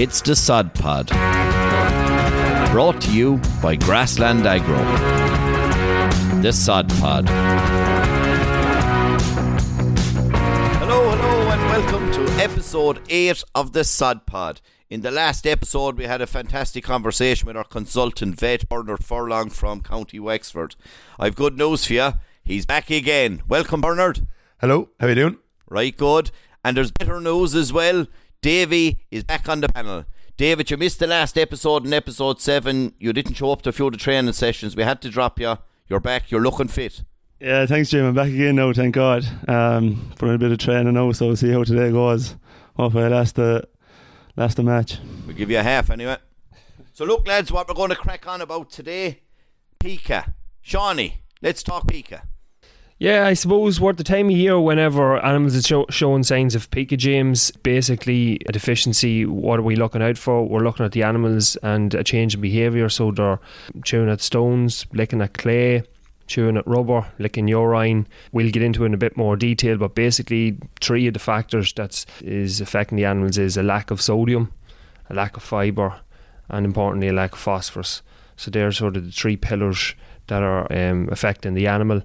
It's the Sod Pod. Brought to you by Grassland Agro. The Sod Pod. Hello, hello, and welcome to episode 8 of the Sod Pod. In the last episode, we had a fantastic conversation with our consultant vet, Bernard Furlong from County Wexford. I've good news for you. He's back again. Welcome, Bernard. Hello, how are you doing? Right, good. And there's better news as well. Davy is back on the panel. David, you missed the last episode in episode 7. You didn't show up to a few of the training sessions. We had to drop you. You're back. You're looking fit. Yeah, thanks, Jim. I'm back again now, thank God. Um, for a bit of training now, so we'll see how today goes. Hopefully, I last the, last the match. We'll give you a half anyway. So, look, lads, what we're going to crack on about today Pica. Shawnee, let's talk Pica. Yeah, I suppose we're at the time of year whenever animals are show, showing signs of pica James, basically a deficiency, what are we looking out for? We're looking at the animals and a change in behaviour. So they're chewing at stones, licking at clay, chewing at rubber, licking urine. We'll get into it in a bit more detail, but basically three of the factors that is affecting the animals is a lack of sodium, a lack of fibre, and importantly a lack of phosphorus. So they're sort of the three pillars that are um, affecting the animal.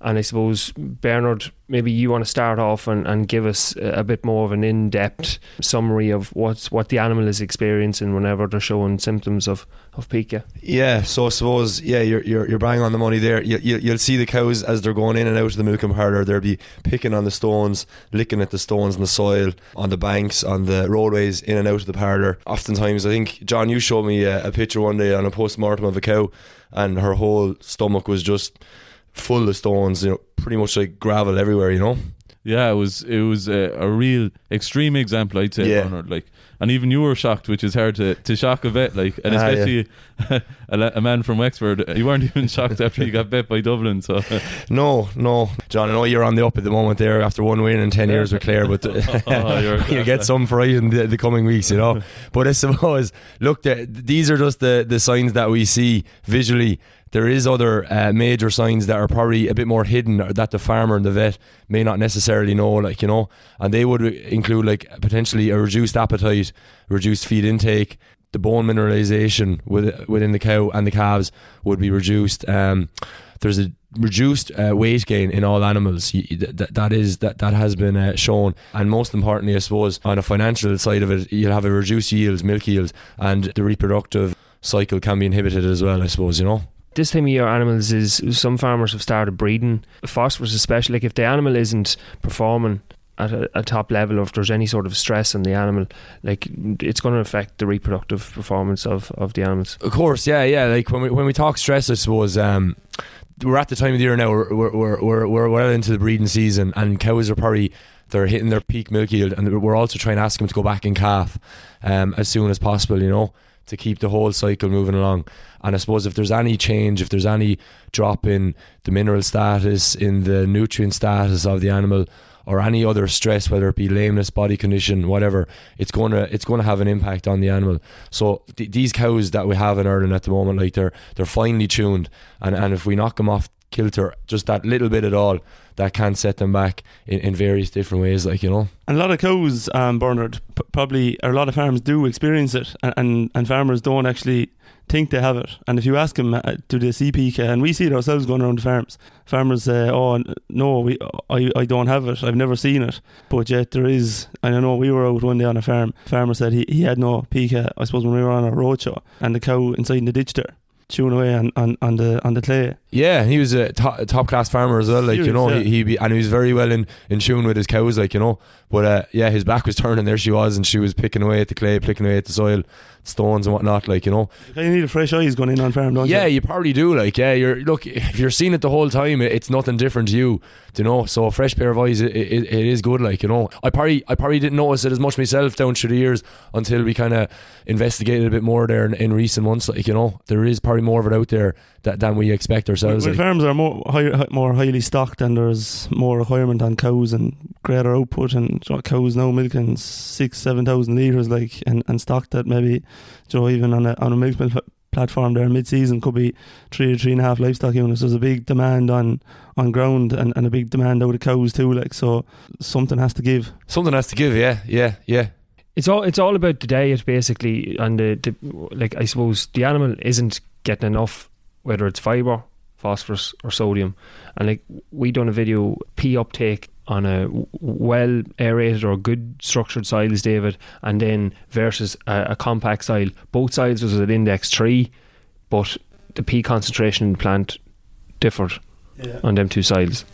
And I suppose, Bernard, maybe you want to start off and, and give us a bit more of an in depth summary of what's, what the animal is experiencing whenever they're showing symptoms of, of pica. Yeah, so I suppose, yeah, you're, you're, you're on the money there. You, you, you'll see the cows as they're going in and out of the milking parlour, they'll be picking on the stones, licking at the stones in the soil, on the banks, on the roadways, in and out of the parlour. Oftentimes, I think, John, you showed me a, a picture one day on a post mortem of a cow, and her whole stomach was just full of stones, you know, pretty much like gravel everywhere, you know. Yeah, it was it was a, a real extreme example, I'd say, Yeah. Like, and even you were shocked, which is hard to, to shock a vet, like, and Ah, especially a, a man from Wexford. You weren't even shocked after you got bet by Dublin. So, No, no, John. I know you're on the up at the moment there after one win in ten years with Clare, but Oh, you get some fright in the, the coming weeks, you know. But I suppose, look, the, these are just the the signs that we see visually. There is other uh, major signs that are probably a bit more hidden that the farmer and the vet may not necessarily know, like you know, and they would include like potentially a reduced appetite, reduced feed intake, the bone mineralization with, within the cow and the calves would be reduced. Um, there's a reduced uh, weight gain in all animals. That, that is that that has been uh, shown, and most importantly, I suppose, on a financial side of it, you'll have a reduced yields, milk yields, and the reproductive cycle can be inhibited as well. I suppose you know. This time of year, animals is some farmers have started breeding phosphorus, especially like if the animal isn't performing at a, a top level, or if there's any sort of stress on the animal, like it's going to affect the reproductive performance of, of the animals. Of course, yeah, yeah. Like when we when we talk stress, I suppose um, we're at the time of the year now. We're we're we're, we're, well into the breeding season, and cows are probably they're hitting their peak milk yield, and we're also trying to ask them to go back and calf um, as soon as possible. You know, to keep the whole cycle moving along. And I suppose if there's any change, if there's any drop in the mineral status, in the nutrient status of the animal, or any other stress, whether it be lameness, body condition, whatever, it's gonna it's gonna have an impact on the animal. So th- these cows that we have in Ireland at the moment, like they're they're finely tuned, and and if we knock them off kilter, just that little bit at all, that can set them back in, in various different ways, like you know. And a lot of cows, um, Bernard, p- probably, a lot of farms do experience it, and, and, and farmers don't actually think they have it. And if you ask them, uh, do they see pica? And we see it ourselves going around the farms. Farmers say, oh, no, we, I, I don't have it. I've never seen it. But yet there is, and I know we were out one day on a farm. Farmer said he, he had no pica, I suppose, when we were on a roadshow, and the cow inside in the ditch there. Chewing away on, on, on the on the clay. Yeah, he was a top, top class farmer as well. Like you know, yeah. he, he be, and he was very well in, in tune with his cows. Like you know, but uh, yeah, his back was turning. There she was, and she was picking away at the clay, picking away at the soil, stones and whatnot. Like you know, You need a fresh eyes going in on farm, don't yeah, you? you probably do. Like yeah, you're look if you're seeing it the whole time, it, it's nothing different to you. You know? So a fresh pair of eyes, it, it, it is good. Like you know, I probably I probably didn't notice it as much myself down through the years until we kind of investigated a bit more there in, in recent months. Like you know, there is probably more of it out there that, than we expect ourselves. When like. farms are more high, more highly stocked and there's more requirement on cows and greater output and you know, cows now milking six seven thousand liters like and, and stocked at maybe you know, even on a on a milk pl- platform there mid season could be three or three and a half livestock units. There's a big demand on on ground and, and a big demand out of cows too. Like so, something has to give. Something has to give. Yeah, yeah, yeah. It's all it's all about the diet basically, and the, the like I suppose the animal isn't getting enough, whether it's fibre, phosphorus, or sodium. And like we done a video P uptake on a well aerated or good structured soil soils, David, and then versus a, a compact soil. Both soils was at index three, but the P concentration in the plant differed Yeah. on them two soils.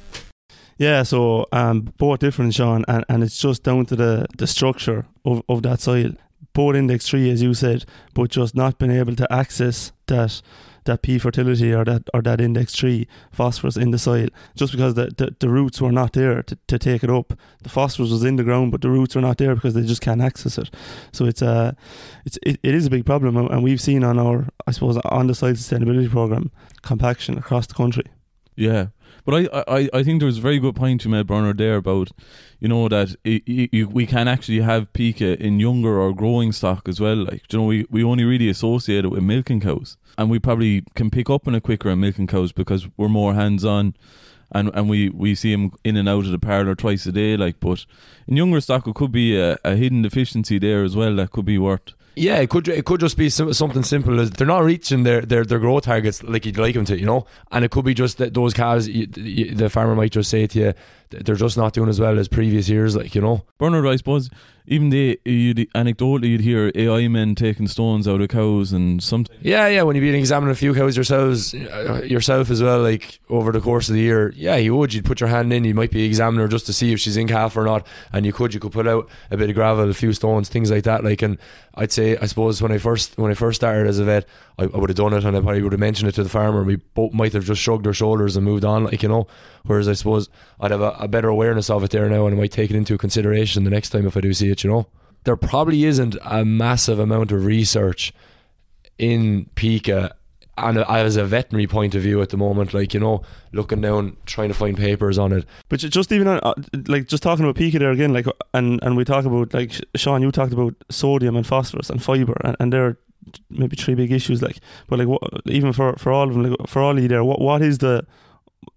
Yeah, so um, both different, Sean, and, and it's just down to the, the structure of, of that soil. Both index three, as you said, but just not being able to access that that P fertility or that or that index three phosphorus in the soil, just because the, the, the roots were not there to, to take it up. The phosphorus was in the ground, but the roots are not there because they just can't access it. So it's a it's it, it is a big problem, and we've seen on our I suppose on the soil sustainability program compaction across the country. Yeah, but I, I, I think there was a very good point you made, Bernard, there about you know that i i you, we can actually have pica in younger or growing stock as well. Like you know, we, we only really associate it with milking cows, and we probably can pick up on it quicker in milking cows because we're more hands on. And, and we, we see them in and out of the parlour twice a day, like. But in younger stock, it could be a, a hidden deficiency there as well that could be worth Yeah, it could it could just be something simple as they're not reaching their, their, their growth targets like you'd like them to, you know. And it could be just that those calves, you, you, the farmer might just say to you, they're just not doing as well as previous years, like you know. Bernard, I suppose even the you'd anecdotally you'd hear AI men taking stones out of cows and something. Yeah, yeah. When you've been examining a few cows yourselves, uh, yourself as well, like over the course of the year, yeah, you would. You'd put your hand in. You might be examining her just to see if she's in calf or not, and you could. You could put out a bit of gravel, a few stones, things like that. Like, and I'd say, I suppose when I first when I first started as a vet, I, I would have done it, and I probably would have mentioned it to the farmer. We both might have just shrugged our shoulders and moved on, like you know. Whereas I suppose I'd have a, a better awareness of it there now, and I might take it into consideration the next time if I do see it, you know. There probably isn't a massive amount of research in Pica and as a veterinary point of view at the moment, like you know, looking down, trying to find papers on it. But just even on, uh, like just talking about Pica there again, like and and we talk about like Sean, you talked about sodium and phosphorus and fiber, and, and there are maybe three big issues. Like, but like what, even for for all of them, like, for all of you there, what what is the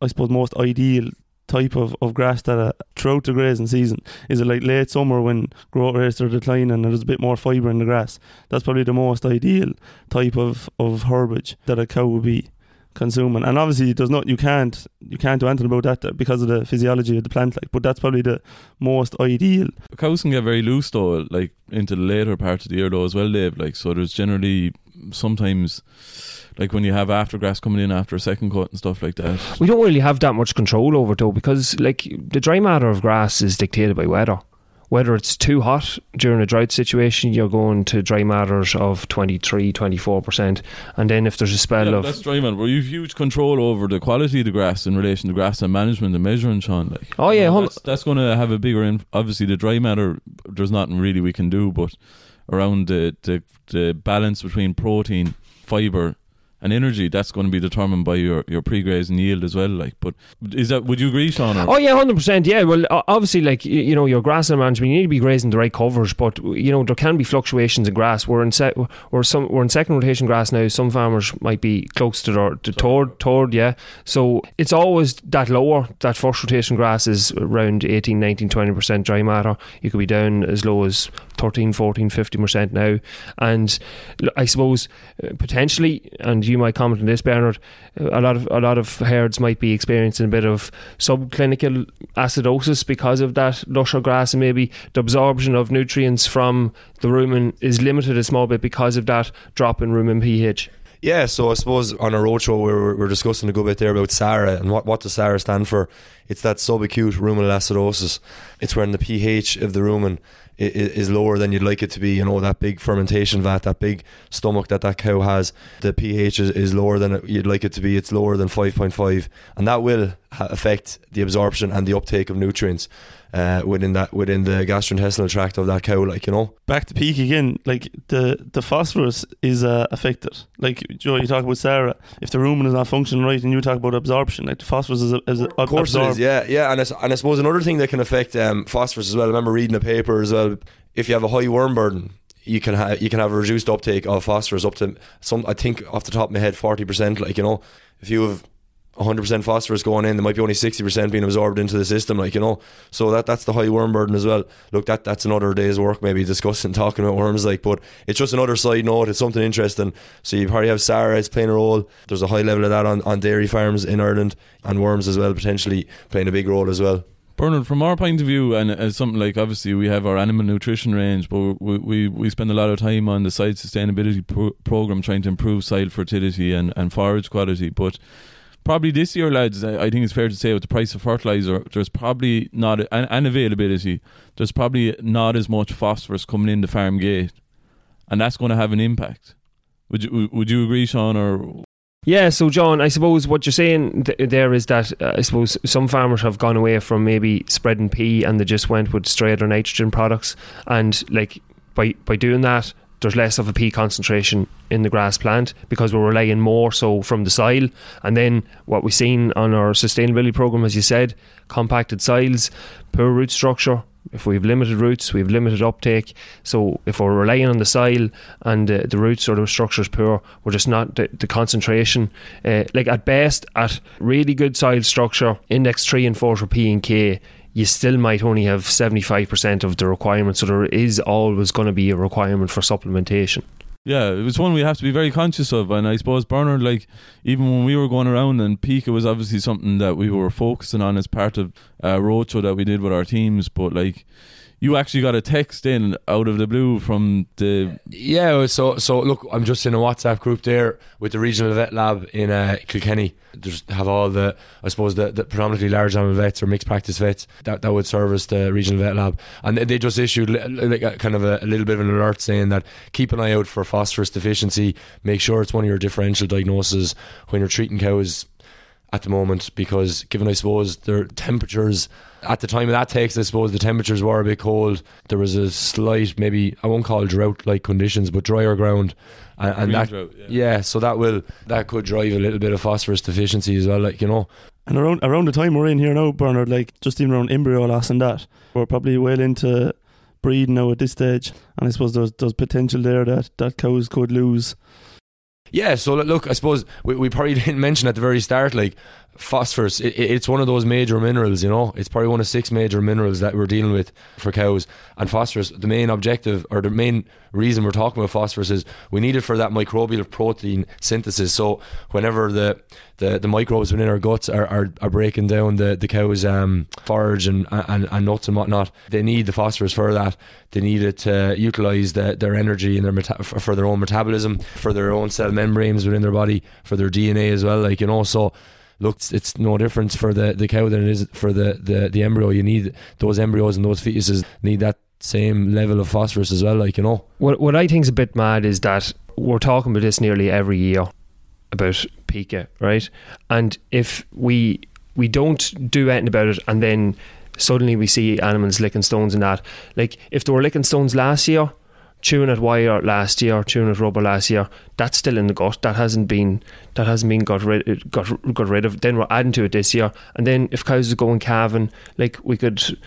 I suppose most ideal type of, of grass that uh, throughout the grazing season is it like late summer when growth rates are declining and there's a bit more fibre in the grass that's probably the most ideal type of, of herbage that a cow would be consuming and obviously there's not you can't you can't do anything about that because of the physiology of the plant like but that's probably the most ideal Cows can get very loose though, like into the later part of the year though as well, Dave. Like so, there's generally sometimes like when you have after grass coming in after a second cut and stuff like that. We don't really have that much control over though, because like the dry matter of grass is dictated by weather. Whether it's too hot during a drought situation, you're going to dry matters of 23, 24%. And then if there's a spell Yeah, of. that's dry man. But you've huge control over the quality of the grass in relation to grass and management and measuring, Sean. Like, Oh, yeah, You know, that's, that's going to have a bigger. Inf- obviously, the dry matter. There's nothing really we can do, but around the the, the balance between protein, fiber, and energy, that's going to be determined by your your pre-grazing yield as well. Like, but is that? Would you agree, Sean? Oh yeah, hundred percent. Yeah, well, obviously, like you know, your grassland management, you need to be grazing the right covers, but you know there can be fluctuations in grass. We're in se- we're some we're in second rotation grass now. Some farmers might be close to their the third, third, yeah. So it's always that lower. That first rotation grass is around 18, 19, 20 percent dry matter. You could be down as low as 13, 14, 50 percent now. And I suppose uh, potentially, and you might comment on this, Bernard, a lot of a lot of herds might be experiencing a bit of subclinical acidosis because of that lusher grass, and maybe the absorption of nutrients from the rumen is limited a small bit because of that drop in rumen pH. Yeah, so I suppose on a roadshow we were, we were discussing a good bit there about SARA and what, what does SARA stand for? It's that subacute ruminal acidosis. It's when the pH of the rumen is lower than you'd like it to be. You know that big fermentation vat, that big stomach that that cow has. The pH is, is lower than you'd like it to be. It's lower than five point five, and that will affect the absorption and the uptake of nutrients uh, within that within the gastrointestinal tract of that cow. Like you know. back to peak again, like the the phosphorus is uh, affected. Like Joe, you talk about SARA. If the rumen is not functioning right, and you talk about absorption, like the phosphorus is, is Of course absorbed. is, yeah, yeah, and and I suppose another thing that can affect um, phosphorus as well. I remember reading a paper as well. If you have a high worm burden, you can have you can have a reduced uptake of phosphorus up to some. I think off the top of my head, forty percent. Like you know, if you have 100% phosphorus going in, there might be only 60% being absorbed into the system, like you know. So that that's the high worm burden as well. Look, that that's another day's work, maybe discussing talking about worms, like. But it's just another side note. It's something interesting. So you probably have SARA playing a role. There's a high level of that on, on dairy farms in Ireland, and worms as well potentially playing a big role as well. Bernard, from our point of view, and as something like obviously we have our animal nutrition range, but we we, we spend a lot of time on the site sustainability pro- program trying to improve soil fertility and, and forage quality. But probably this year, lads, I think it's fair to say with the price of fertilizer, there's probably not and, and availability. There's probably not as much phosphorus coming in the farm gate, and that's going to have an impact. Would you would you agree, Sean, or yeah, so John, I suppose what you're saying th- there is that uh, I suppose some farmers have gone away from maybe spreading P and they just went with straight or nitrogen products, and like by by doing that, there's less of a P concentration in the grass plant because we're relying more so from the soil. And then what we've seen on our sustainability program, as you said, compacted soils, poor root structure. If we have limited roots, we have limited uptake. So if we're relying on the soil and uh, the roots or the structure is poor, we're just not the, the concentration. Uh, like at best, at really good soil structure, index three and four for P and K, you still might only have 75% of the requirement. So there is always going to be a requirement for supplementation. Yeah, it was one we have to be very conscious of, and I suppose Bernard, like even when we were going around, and Pica was obviously something that we were focusing on as part of a roadshow that we did with our teams. But like, you actually got a text in out of the blue from the yeah. So so look, I'm just in a WhatsApp group there with the regional vet lab in uh, Kilkenny. There's have all the I suppose the, the predominantly large animal vets or mixed practice vets that, that would service the regional vet lab, and they just issued like a, kind of a, a little bit of an alert saying that keep an eye out for phosphorus deficiency. Make sure it's one of your differential diagnoses when you're treating cows at the moment because given I suppose their temperatures at the time of that text I suppose the temperatures were a bit cold there was a slight maybe I won't call drought like conditions but drier ground and, and that drought, yeah. yeah. so that will that could drive a little bit of phosphorus deficiency as well like you know And around around the time we're in here now, Bernard, like just even around embryo loss and that, we're probably well into breeding now at this stage. And I suppose there's there's potential there that, that cows could lose. Yeah, so look, I suppose we, we probably didn't mention at the very start, like phosphorus. It, it's one of those major minerals, you know. It's probably one of six major minerals that we're dealing with for cows. And phosphorus, the main objective or the main reason we're talking about phosphorus is we need it for that microbial protein synthesis. So whenever the the, the microbes within our guts are, are, are breaking down the the cow's um, forage and, and and nuts and whatnot, they need the phosphorus for that. They need it to utilize the, their energy and their meta- for their own metabolism, for their own cell membranes within their body, for their DNA as well. Like you know, so look, it's no difference for the, the cow than it is for the, the, the embryo. You need those embryos and those fetuses need that same level of phosphorus as well. Like you know, What what I think's a bit mad is that we're talking about this nearly every year about Pica, right? And if we we don't do anything about it, and then suddenly we see animals licking stones and that, like if they were licking stones last year, chewing at wire last year, chewing at rubber last year, that's still in the gut. That hasn't been that hasn't been got rid got got rid of. Then we're adding to it this year, and then if cows are going calving, like we could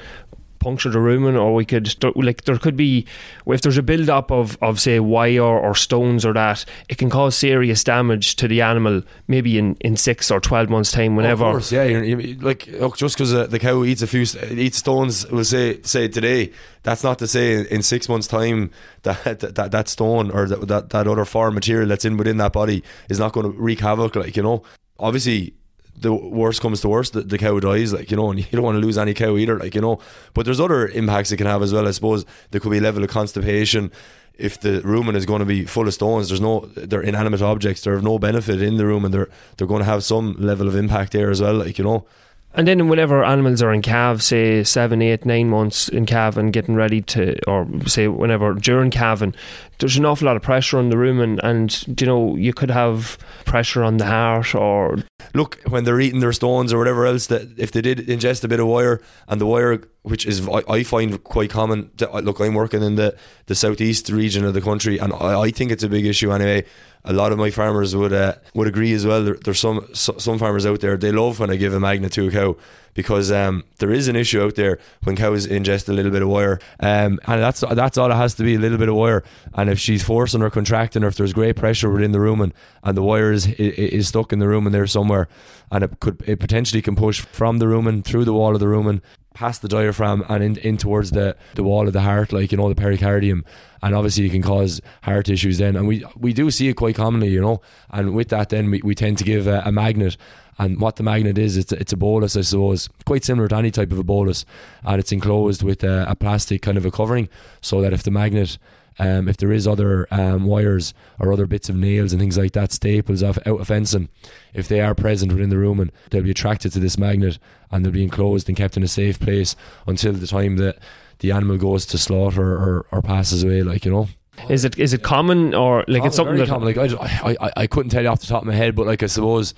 puncture the rumen or we could like there could be if there's a build up of of say wire or stones or that it can cause serious damage to the animal maybe in in 6 or 12 months time whenever Of course, yeah. You're, you like look, just because uh, the cow eats a few eats stones, we'll say say today. That's not to say in six months' time that that, that stone or that, that that other foreign material that's in within that body is not going to wreak havoc. Like you know, obviously. The worst comes to worst, the, the cow dies, like you know, and you don't want to lose any cow either, like you know. But there's other impacts it can have as well. I suppose there could be a level of constipation, if the rumen is going to be full of stones, there's no they're inanimate objects. They're of no benefit in the room, and they're they're going to have some level of impact there as well. Like you know, And then whenever animals are in calve, say seven, eight, nine months in calve and getting ready to, or say whenever during calving, there's an awful lot of pressure on the rumen, and you know you could have pressure on the heart, or look when they're eating their stones or whatever else that if they did ingest a bit of wire and the wire which is I, find quite common look I'm working in the the southeast region of the country and I, I think it's a big issue anyway a lot of my farmers would uh, would agree as well there, there's some so, some farmers out there they love when I give a magnet to a cow because um, there is an issue out there when cows ingest a little bit of wire, um, and that's that's all it has to be a little bit of wire. And if she's forcing or contracting, or if there's great pressure within the rumen and the wire is, is stuck in the rumen there somewhere, and it could it potentially can push from the rumen through the wall of the rumen past the diaphragm and in, in towards the, the wall of the heart, like you know the pericardium, and obviously it can cause heart issues then. And we we do see it quite commonly, you know. And with that, then we, we tend to give a, a magnet. And what the magnet is, it's, it's a bolus, I suppose, quite similar to any type of a bolus, and it's enclosed with a, a plastic kind of a covering, so that if the magnet um, if there is other um, wires or other bits of nails and things like that, staples of out of fencing, if they are present within the rumen, they'll be attracted to this magnet and they'll be enclosed and kept in a safe place until the time that the animal goes to slaughter or, or passes away. Like you know. Is it is it common or like Common, it's something that common. like I, I, I couldn't tell you off the top of my head, but like I suppose.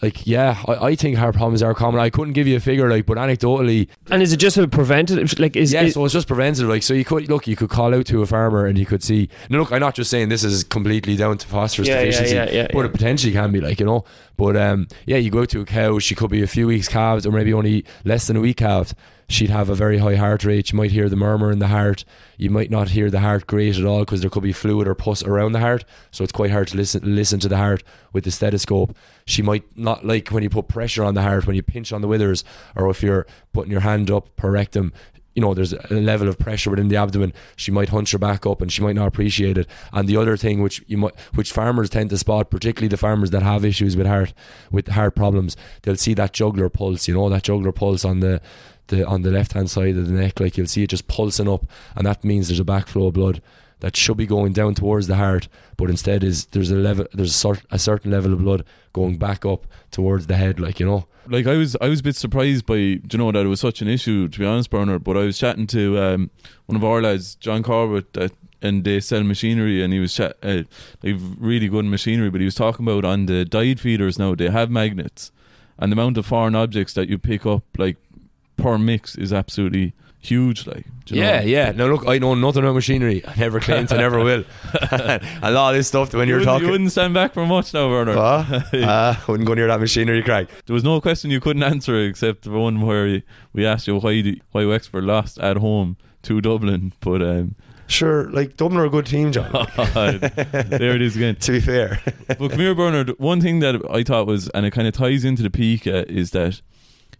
Like yeah, I, I think heart problems are common. I couldn't give you a figure, like, but anecdotally, and is it just a preventative? Like is yeah, it, so it's just preventative. Like, so you could look, you could call out to a farmer and you could see. No, look, I'm not just saying this is completely down to phosphorus Yeah, deficiency, yeah, yeah, but it potentially can be, like you know. But um, yeah, you go to a cow, she could be a few weeks calved, or maybe only less than a week calved. She'd have a very high heart rate. You might hear the murmur in the heart. You might not hear the heart great at all because there could be fluid or pus around the heart. So it's quite hard to listen listen to the heart with the stethoscope. She might not like when you put pressure on the heart, when you pinch on the withers, or if you're putting your hand up per rectum. You know, there's a level of pressure within the abdomen. She might hunch her back up, and she might not appreciate it. And the other thing, which you might, which farmers tend to spot, particularly the farmers that have issues with heart, with heart problems, they'll see that jugular pulse. You know, that jugular pulse on the the on the left hand side of the neck, like you'll see it just pulsing up, and that means there's a backflow of blood that should be going down towards the heart, but instead is there's a level there's a, sort, a certain level of blood going back up towards the head, like you know. like I was I was a bit surprised by you know that it was such an issue to be honest, Bernard. But I was chatting to um, one of our lads, John Corbett, and they sell machinery, and he was chat, uh, really good machinery. But he was talking about on the diet feeders now they have magnets, and the amount of foreign objects that you pick up like per mix is absolutely huge. Like you yeah, know? yeah. Now look, I know nothing about machinery. I never claimed I never will. a lot of this stuff when You you're talking. you wouldn't stand back for much now, Bernard. Uh, uh, wouldn't go near that machinery, Craig. There was no question you couldn't answer except the one where we asked you why the- why Wexford lost at home to Dublin, but um, Sure, like Dublin are a good team, John. there it is again. to be fair, But come here, Bernard. One thing that I thought was, and it kind of ties into the peak, uh, is that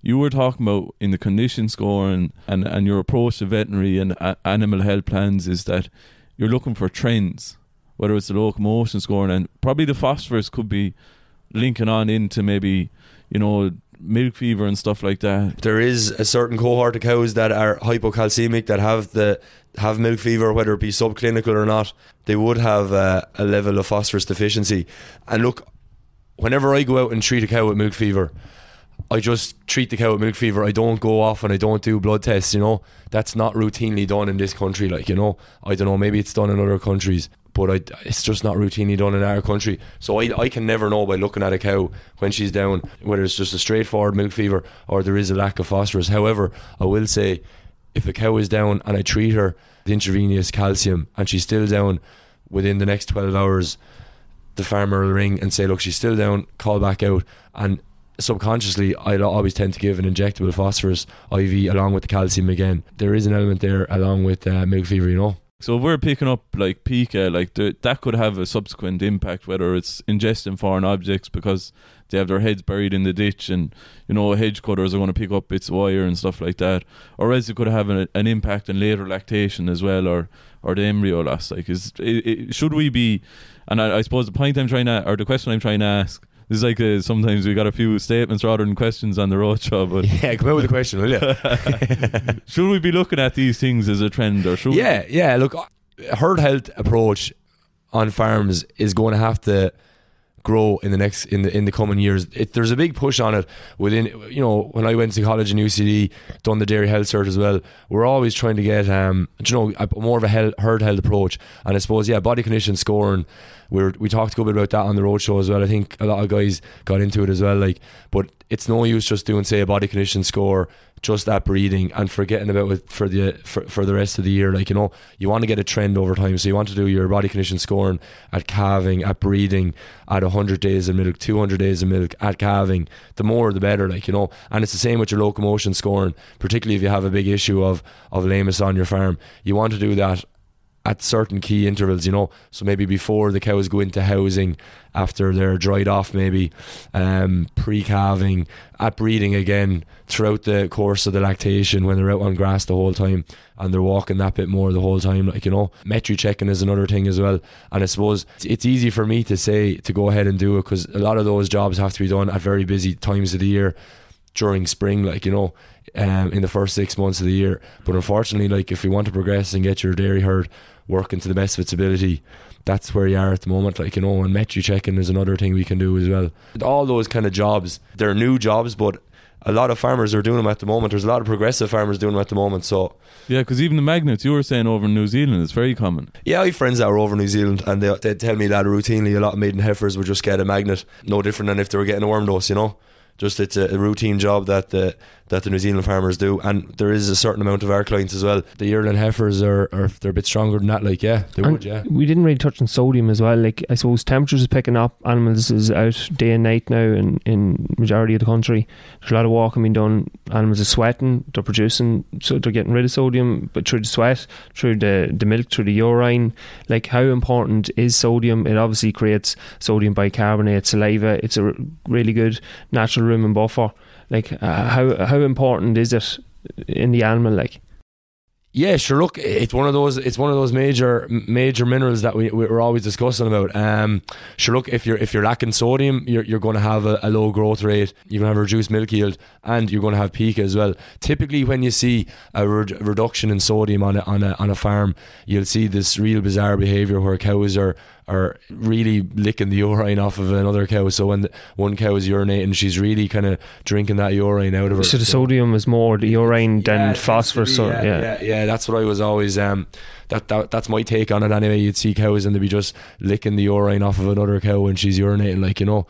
you were talking about in the condition score and, and, and your approach to veterinary and animal health plans is that you're looking for trends, whether it's the locomotion score and probably the phosphorus could be linking on into maybe you know milk fever and stuff like that. there is a certain cohort of cows that are hypocalcemic that have the have milk fever, whether it be subclinical or not. They would have a level of phosphorus deficiency. And look, whenever I go out and treat a cow with milk fever, I just treat the cow with milk fever. I don't go off and I don't do blood tests. You know, that's not routinely done in this country. Like you know, I don't know. Maybe it's done in other countries, but I, it's just not routinely done in our country. So I, I can never know by looking at a cow when she's down whether it's just a straightforward milk fever or there is a lack of phosphorus. However, I will say, if a cow is down and I treat her with intravenous calcium and she's still down within the next twelve hours, the farmer will ring and say, look, she's still down, call back out. And subconsciously, I'll always tend to give an injectable phosphorus IV along with the calcium again. There is an element there along with uh, milk fever, you know. So if we're picking up like pica, like the, that could have a subsequent impact, whether it's ingesting foreign objects because they have their heads buried in the ditch, and you know hedge cutters are going to pick up bits of wire and stuff like that, or else it could have an, an impact on later lactation as well, or or the embryo loss. Like, is it, it, should we be? And I, I suppose the point I'm trying to, or the question I'm trying to ask. Is like uh, sometimes we got a few statements rather than questions on the roadshow, but Yeah, come out with a question, will you? should we be looking at these things as a trend, or should yeah, yeah. Look, herd health approach on farms is going to have to grow in the next in the in the coming years. It, there's a big push on it within. You know, when I went to college in UCD, done the dairy health cert as well. We're always trying to get um, you know, a, more of a hel- herd health approach. And I suppose yeah, body condition scoring. We we talked a good bit about that on the roadshow as well. I think a lot of guys got into it as well. Like, but it's no use just doing say a body condition score just at breeding and forgetting about it for the for, for the rest of the year. Like you know, you want to get a trend over time, so you want to do your body condition scoring at calving, at breeding, at 100 days of milk, 200 days of milk at calving, the more the better, like, you know. And it's the same with your locomotion scoring, particularly if you have a big issue of, of lameness on your farm. You want to do that at certain key intervals, you know. So maybe before the cows go into housing, after they're dried off, maybe um, pre-calving, at breeding again, throughout the course of the lactation when they're out on grass the whole time and they're walking that bit more the whole time, like you know. Metri checking is another thing as well, and I suppose it's easy for me to say to go ahead and do it because a lot of those jobs have to be done at very busy times of the year during spring, like you know, um, in the first six months of the year. But unfortunately, like if you want to progress and get your dairy herd working to the best of its ability, that's where you are at the moment. Like you know, and metri checking is another thing we can do as well. All those kind of jobs, they're new jobs, but a lot of farmers are doing them at the moment. There's a lot of progressive farmers doing them at the moment. So Yeah, because even the magnets you were saying over in New Zealand, it's very common. yeah, I have friends that are over in New Zealand, and they they tell me that routinely a lot of maiden heifers would just get a magnet, no different than if they were getting a worm dose. You know, just it's a, a routine job that the that the New Zealand farmers do, and there is a certain amount of our clients as well. The yearling heifers are, are they're a bit stronger than that. Like yeah, they And would. Yeah. We didn't really touch on sodium as well. Like I suppose temperatures is picking up. Animals is out day and night now in in majority of the country. There's a lot of walking being done. Animals are sweating. They're producing. So they're getting rid of sodium, but through the sweat, through the the milk, through the urine. Like how important is sodium? It obviously creates sodium bicarbonate, saliva. It's a r- really good natural rumen buffer. Like uh, how how important is it in the animal? Like Yeah, sure. Look, it's one of those. It's one of those major major minerals that we we're always discussing about. Um, sure. Look, if you're if you're lacking sodium, you're you're going to have a, a low growth rate. You're going to have a reduced milk yield, and you're going to have peak as well. Typically, when you see a re- reduction in sodium on a, on a on a farm, you'll see this real bizarre behaviour where cows are are really licking the urine off of another cow. So when the, one cow is urinating, she's really kind of drinking that urine out of her. so the sodium is more the urine than Yeah, it tends to phosphorus. be, So yeah, yeah. yeah, yeah, That's what I was always. Um, that, that that's my take on it. Anyway, you'd see cows and they'd be just licking the urine off of another cow when she's urinating, like you know,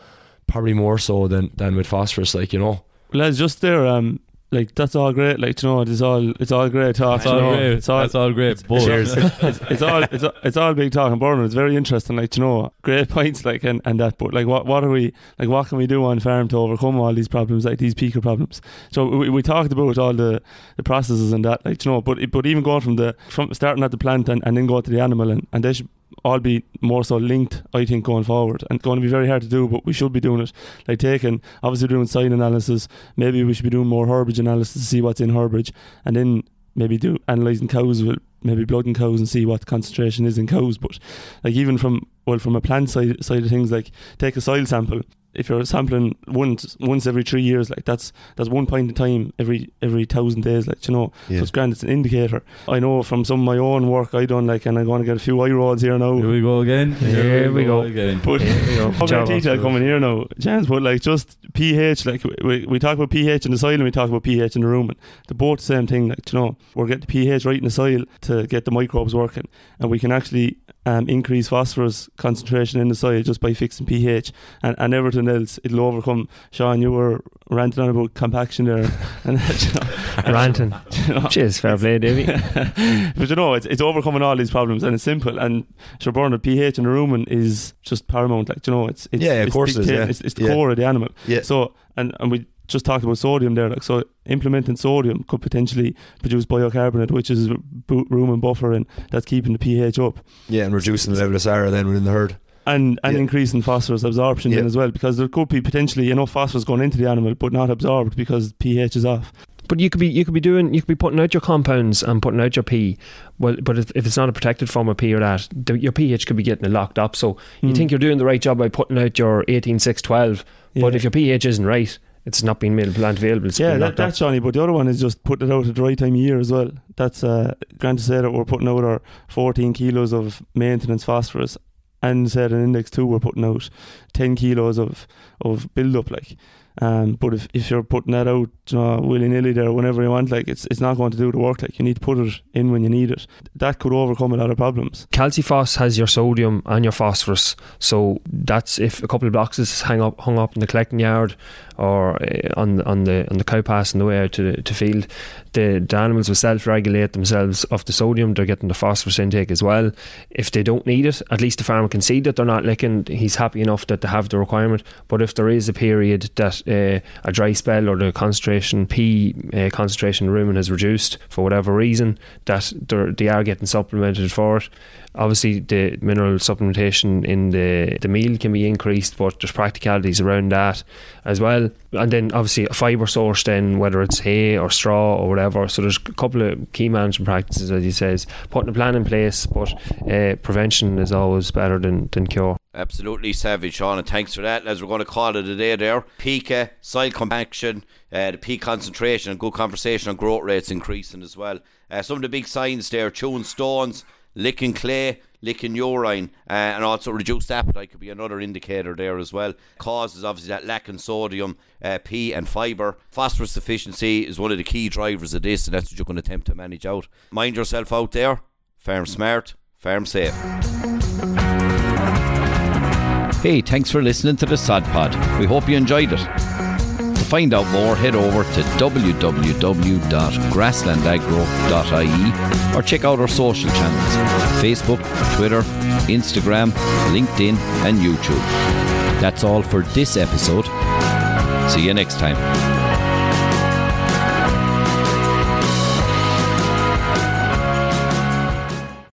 probably more so than than with phosphorus, like you know. lads, just there, um, like that's all great. Like you know, it's all it's all great talk. You all know, great. It's all That's all great. But Cheers. it's, it's all it's, all- it's all big talk and Burnham. It's very interesting. Like you know, great points. Like and, and that. But like, what what are we like? What can we do on farm to overcome all these problems? Like these pica problems. So we, we talked about all the, the processes and that. Like you know, but but even going from the from starting at the plant and, and then go to the animal and, and they should all be more so linked. I think going forward and going to be very hard to do, but we should be doing it. Like taking obviously doing sign analysis. Maybe we should be doing more herbage analysis to see what's in herbage, and then maybe do analysing cows with maybe blood in cows and see what concentration is in cows. But like even from well from a plant side side of things, like take a soil sample. If you're sampling once once every three years, like that's that's one point in time every every thousand days, like you know. Yeah. So it's grand. It's an indicator. I know from some of my own work I done, like, and I'm going to get a few eye rods here now. here we go again. Here we go. again. But Here we go. How Job much detail offer. coming here now, James? But like just pH, like we, we talk about pH in the soil and we talk about pH in the rumen. They're both the same thing. Like you know, we're getting the pH right in the soil to get the microbes working, and we can actually um, increase phosphorus concentration in the soil just by fixing pH and, and everything else. It'll overcome. Sean, you were ranting on about compaction there, and you know, Ranting. you know, Cheers, fair play, Davy. but you know, it's, it's overcoming all these problems and it's simple. And sure, burn the pH in the rumen is just paramount. Like, you know, it's, it's Yeah, of it's course it is, yeah. It's, it's the Yeah. core of the animal. Yeah. So, and, and we just talked about sodium there. Like, so implementing sodium could potentially produce bicarbonate, which is rumen buffer, and that's keeping the pH up. Yeah, and reducing the level of SARA then within the herd. And and Yeah. increasing phosphorus absorption then Yeah. as well, because there could be potentially enough phosphorus going into the animal, but not absorbed because pH is off. But you could be you could be doing you could be putting out your compounds and putting out your pee. Well, but if, if it's not a protected form of pee or that, the, your pH could be getting it locked up. So you Mm. think you're doing the right job by putting out your eighteen six twelve, but Yeah. if your pH isn't right, it's not being made plant available. It's yeah, that, that's Johnny. But the other one is just putting it out at the right time of year as well. That's uh, grand to say that we're putting out our 14 kilos of maintenance phosphorus, and said an index two we're putting out 10 kilos of of build up. Like Um, but if, if you're putting that out, you know, willy nilly there whenever you want, like it's it's not going to do the work. Like you need to put it in when you need it. That could overcome a lot of problems. Calcifos has your sodium and your phosphorus, so that's if a couple of boxes hang up hung up in the collecting yard or uh, on on the on the cow pass on the way out to to field, the, the animals will self regulate themselves off the sodium. They're getting the phosphorus intake as well. If they don't need it, at least the farmer can see that they're not licking. He's happy enough that they have the requirement. But if there is a period that uh, a dry spell or the concentration P uh, concentration rumen has reduced for whatever reason, that they are getting supplemented for it. Obviously, the mineral supplementation in the, the meal can be increased, but there's practicalities around that as well. And then, obviously, a fibre source, then whether it's hay or straw or whatever. So, there's a couple of key management practices, as he says, putting a plan in place, but uh, prevention is always better than, than cure. Absolutely savage, Sean, and thanks for that. As we're going to call it a day there, pica, soil compaction, uh, the peak concentration, and good conversation on growth rates increasing as well. Uh, some of the big signs there, chewing stones, licking clay, licking urine, uh, and also reduced appetite could be another indicator there as well. Causes obviously that lack in sodium, uh, P, and fibre. Phosphorus deficiency is one of the key drivers of this, and that's what you're going to attempt to manage out. Mind yourself out there. Farm smart, farm safe. Hey, thanks for listening to the Sod Pod. We hope you enjoyed it. Find out more, head over to www.grasslandagro.ie or check out our social channels Facebook, Twitter, Instagram, LinkedIn, and YouTube. That's all for this episode. See you next time.